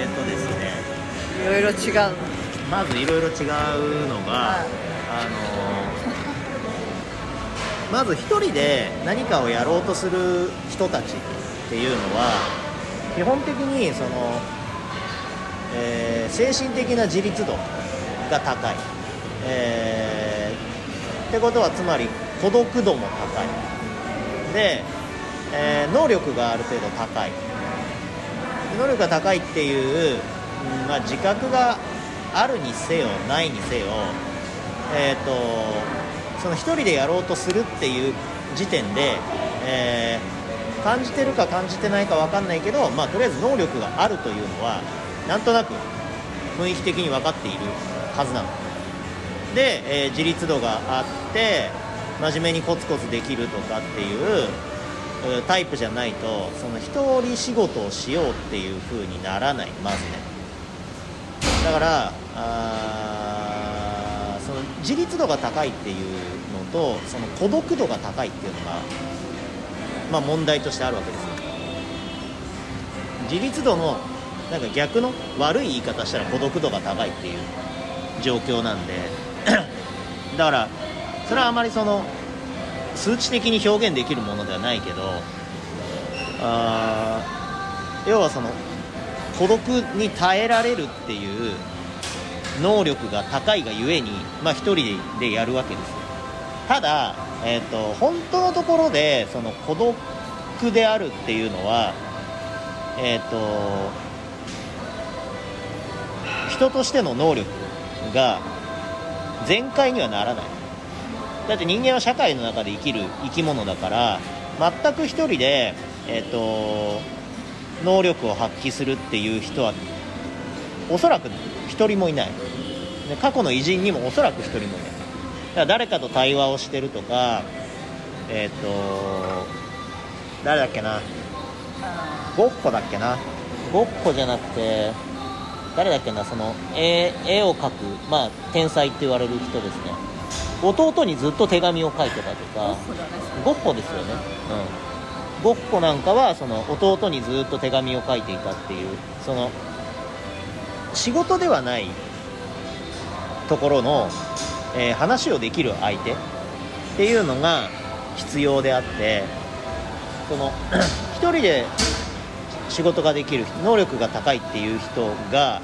えっ、とですね。いろいろ違うまずいろいろ違うのが、はい。あのまず一人で何かをやろうとする人たちっていうのは基本的にその、えー精神的な自立度が高い、えーってことはつまり孤独度も高い。で、えー能力がある程度高い能力が高いっていう、まあ、自覚があるにせよないにせよえっ、とその一人でやろうとするっていう時点で、えー感じてるか感じてないか分かんないけど、まあ、とりあえず能力があるというのはなんとなく雰囲気的に分かっているはずなの。で、えー自立度があって真面目にコツコツできるとかっていうタイプじゃないとその一人仕事をしようっていう風にならないまずね。だからあーその自立度が高いっていうのとその孤独度が高いっていうのが、まあ、問題としてあるわけですよ。自立度のなんか逆の悪い言い方したら孤独度が高いっていう状況なんで。だからそれはあまりその数値的に表現できるものではないけどあ要はその孤独に耐えられるっていう能力が高いがゆえに、まあ、一人でやるわけですよ。ただ、えー、と本当のところでその孤独であるっていうのはえっ、と人としての能力が全開にはならない。だって人間は社会の中で生きる生き物だから全く一人で、えー、と能力を発揮するっていう人はおそらく一人もいない。で過去の偉人にもおそらく一人もいない。だから誰かと対話をしてるとかえっ、と誰だっけな？ゴッホだっけな？ゴッホじゃなくて誰だっけな？その絵絵を描く、まあ、天才って言われる人ですね。弟にずっと手紙を書いてたとか。ゴッホですよね、うん、ゴッホなんかはその弟にずっと手紙を書いていたっていうその仕事ではないところの、えー話をできる相手っていうのが必要であってその 一人で仕事ができる能力が高いっていう人が、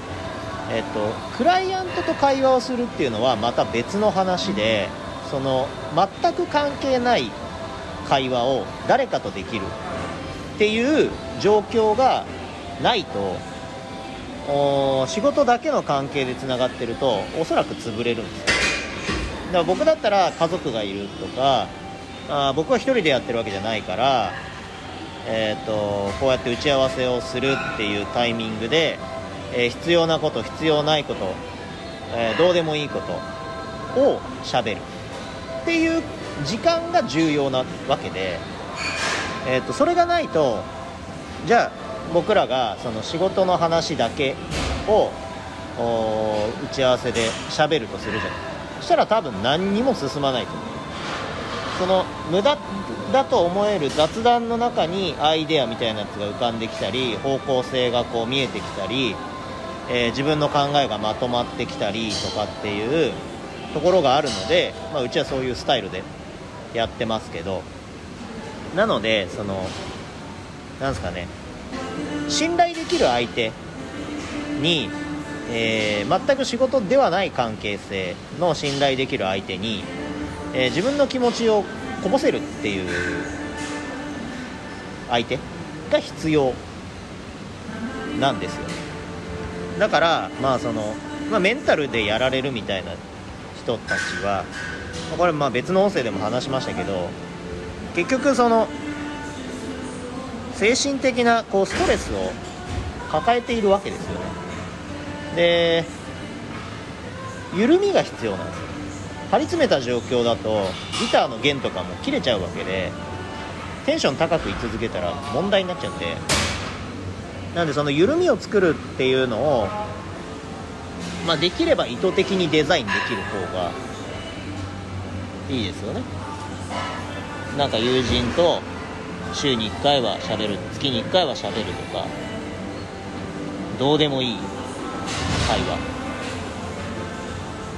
えっと、クライアントと会話をするっていうのはまた別の話でその全く関係ない会話を誰かとできるっていう状況がないとお仕事だけの関係でつながってるとおそらく潰れるんです。よだから僕だったら家族がいるとかあ僕は一人でやってるわけじゃないからえー、とこうやって打ち合わせをするっていうタイミングで、えー必要なこと必要ないこと、えーどうでもいいことをしゃべる。っていう時間が重要なわけで、えー、とそれがないとじゃあ僕らがその仕事の話だけを打ち合わせでしゃべるとするじゃないそしたら多分何にも進まないと思う。その無駄だと思える雑談の中にアイデアみたいなやつが浮かんできたり方向性がこう見えてきたり、えー自分の考えがまとまってきたりとかっていうところがあるので、まあ、うちはそういうスタイルでやってますけど。なのでそのなんですかね。信頼できる相手に、えー全く仕事ではない関係性の信頼できる相手に、えー自分の気持ちをこぼせるっていう相手が必要なんですよね。だからまあその、まあ、メンタルでやられるみたいな人たちはこれまあ別の音声でも話しましたけど結局その精神的なこうストレスを抱えているわけですよね。で緩みが必要なんですよ。張り詰めた状況だとギターの弦とかも切れちゃうわけでテンション高く居続けたら問題になっちゃうんでなんでその緩みを作るっていうのを、まあ、できれば意図的にデザインできる方がいいですよね。なんか友人と週に1回はしゃべる月に1回はしゃべるとかどうでもいい会話。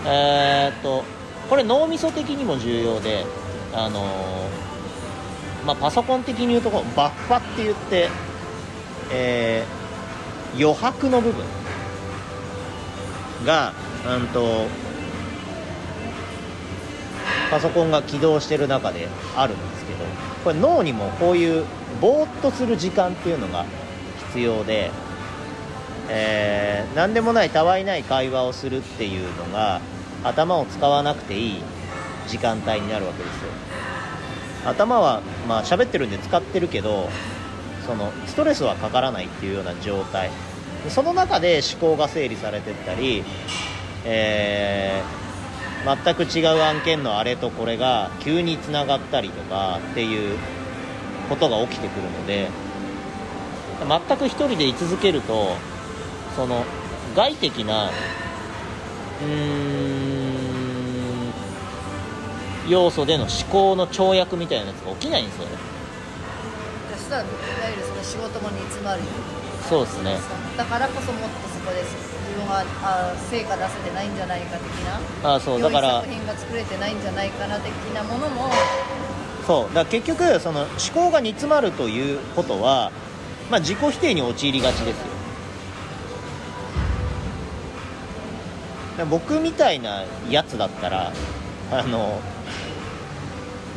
えー、っとこれ脳みそ的にも重要であのーまあ、パソコン的に言うとこバッファって言って、えー余白の部分が、うんとパソコンが起動してる中であるんですけどこれ脳にもこういうぼーっとする時間っていうのが必要で、えー何でもないたわいない会話をするっていうのが頭を使わなくていい時間帯になるわけですよ。頭はまあ喋ってるんで使ってるけどそのストレスはかからないっていうような状態。その中で思考が整理されてったり、えー全く違う案件のあれとこれが急につながったりとかっていうことが起きてくるので全く一人で居続けるとその外的なうーん要素での思考の跳躍みたいなやつが起きないんですよね。したらいわゆるその仕事も煮詰まる。そうですね。だからこそもっとそこで自分はあ成果出せてないんじゃないか的な。あそうだから。作品が作れてないんじゃないかな的なものも。そうだから結局その思考が煮詰まるということは、まあ、自己否定に陥りがちですよ。僕みたいなやつだったらあの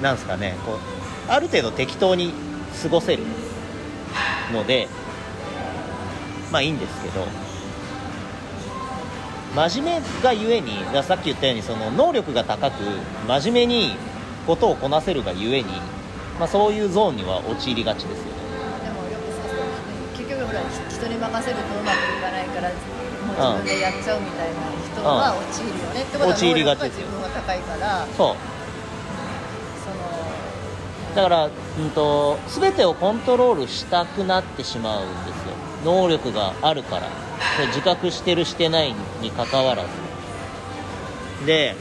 なんすかねこうある程度適当に過ごせるのでまあいいんですけど真面目がゆえにさっき言ったようにその能力が高く真面目にことをこなせるがゆえに、まあ、そういうゾーンには陥りがちですよね。でもよくそうそう結局ほら人に任せるとうまくいかないからもう自分でやっちゃうみたいな人は陥るよね、ってことは陥りがち能力自分が高いから。そうだから、うん、と全てをコントロールしたくなってしまうんですよ。能力があるから。自覚してるしてないにかかわらず。で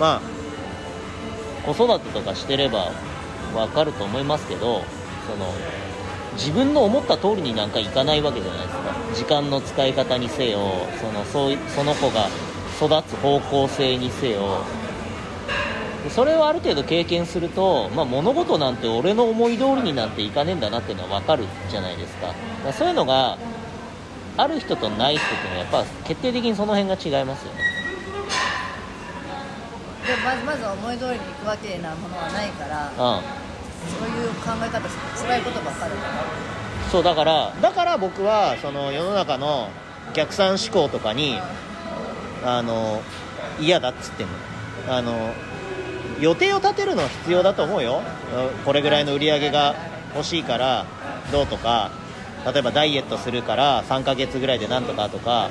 まあ子育てとかしてればわかると思いますけどその自分の思った通りになんかいかないわけじゃないですか。時間の使い方にせよそのそうその子が育つ方向性にせよそれをある程度経験すると、まあ、物事なんて俺の思い通りになんていかねえんだなっていうのは分かるじゃないですか。だからそういうのがある人とない人っていうのはやっぱ決定的にその辺が違いますよね。でまずまずは思い通りにいくわけなものはないからうん。そういう考え方辛いことばっかりだから。そうだからだから僕はその世の中の逆算思考とかにあの嫌だっつってんの。あの予定を立てるのは必要だと思うよ。これぐらいの売り上げが欲しいからどうとか例えばダイエットするから3ヶ月ぐらいでなんとかとか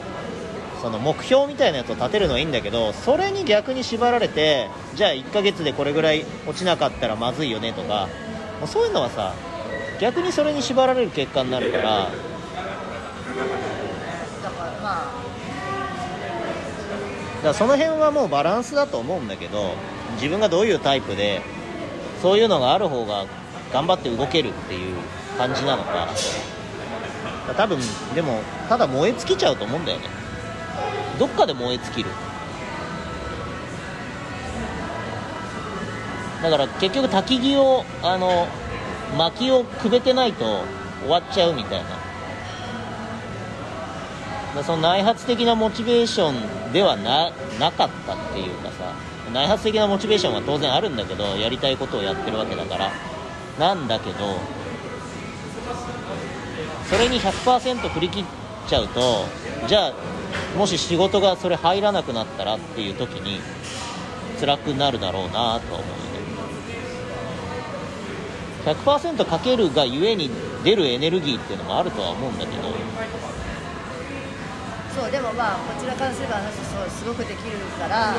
その目標みたいなやつを立てるのはいいんだけどそれに逆に縛られてじゃあ1ヶ月でこれぐらい落ちなかったらまずいよねとかもうそういうのはさ逆にそれに縛られる結果になるから。だからまあだからその辺はもうバランスだと思うんだけど自分がどういうタイプでそういうのがある方が頑張って動けるっていう感じなのか。多分でもただ燃え尽きちゃうと思うんだよね。どっかで燃え尽きる。だから結局焚き木をあの薪をくべてないと終わっちゃうみたいな。その内発的なモチベーションではななかったっていうかさ。内発的なモチベーションは当然あるんだけどやりたいことをやってるわけだから。なんだけどそれに100%振り切っちゃうとじゃあもし仕事がそれ入らなくなったらっていう時に辛くなるだろうなとは思うよね100%かけるがゆえに出るエネルギーっていうのもあるとは思うんだけど。そうでもまあこちらからすればあの人そうすごくできるから、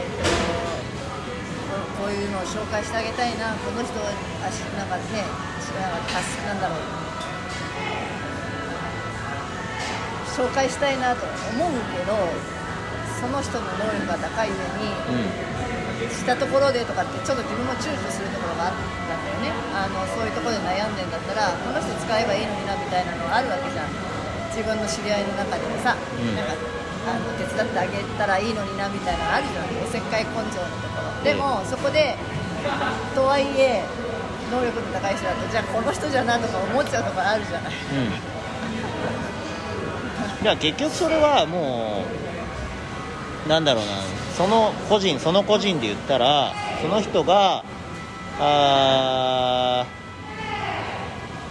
ー、とこういうのを紹介してあげたいなこの人あしなんかねしなんか助なんだろう紹介したいなと思うけどその人の能力が高い上にうしたところでとかってちょっと自分も躊躇するところがあったんだよね。あのそういうところで悩んでんだったらこの人使えばいいのになみたいなのはあるわけじゃん。自分の知り合いの中でもさ、うん。なんかあの手伝ってあげたらいいのになみたいなのあるじゃん。おせっかい根性のところ。でもそこでとはいえ能力の高い人だとじゃあこの人じゃなとか思っちゃうところあるじゃない。うん。いや結局それはもうなんだろうな。その個人その個人で言ったらその人があ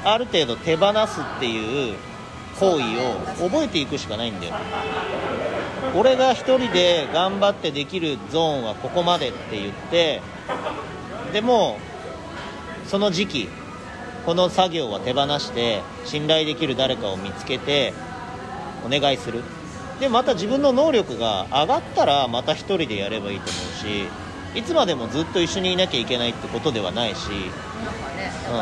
ーある程度手放すっていう行為を覚えていくしかないんだよ。俺が一人で頑張ってできるゾーンはここまでって言ってでもその時期この作業は手放して信頼できる誰かを見つけてお願いする。でまた自分の能力が上がったらまた一人でやればいいと思うしいつまでもずっと一緒にいなきゃいけないってことではないし、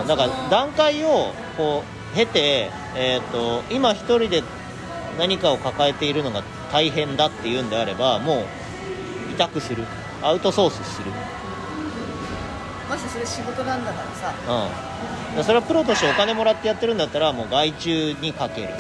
うん、だから段階をこう経て、えー、と今一人で何かを抱えているのが大変だっていうんであればもう委託する。アウトソースする、もしそれ仕事なんだからさ。うん、でそれはプロとしてお金もらってやってるんだったらもう外注にかける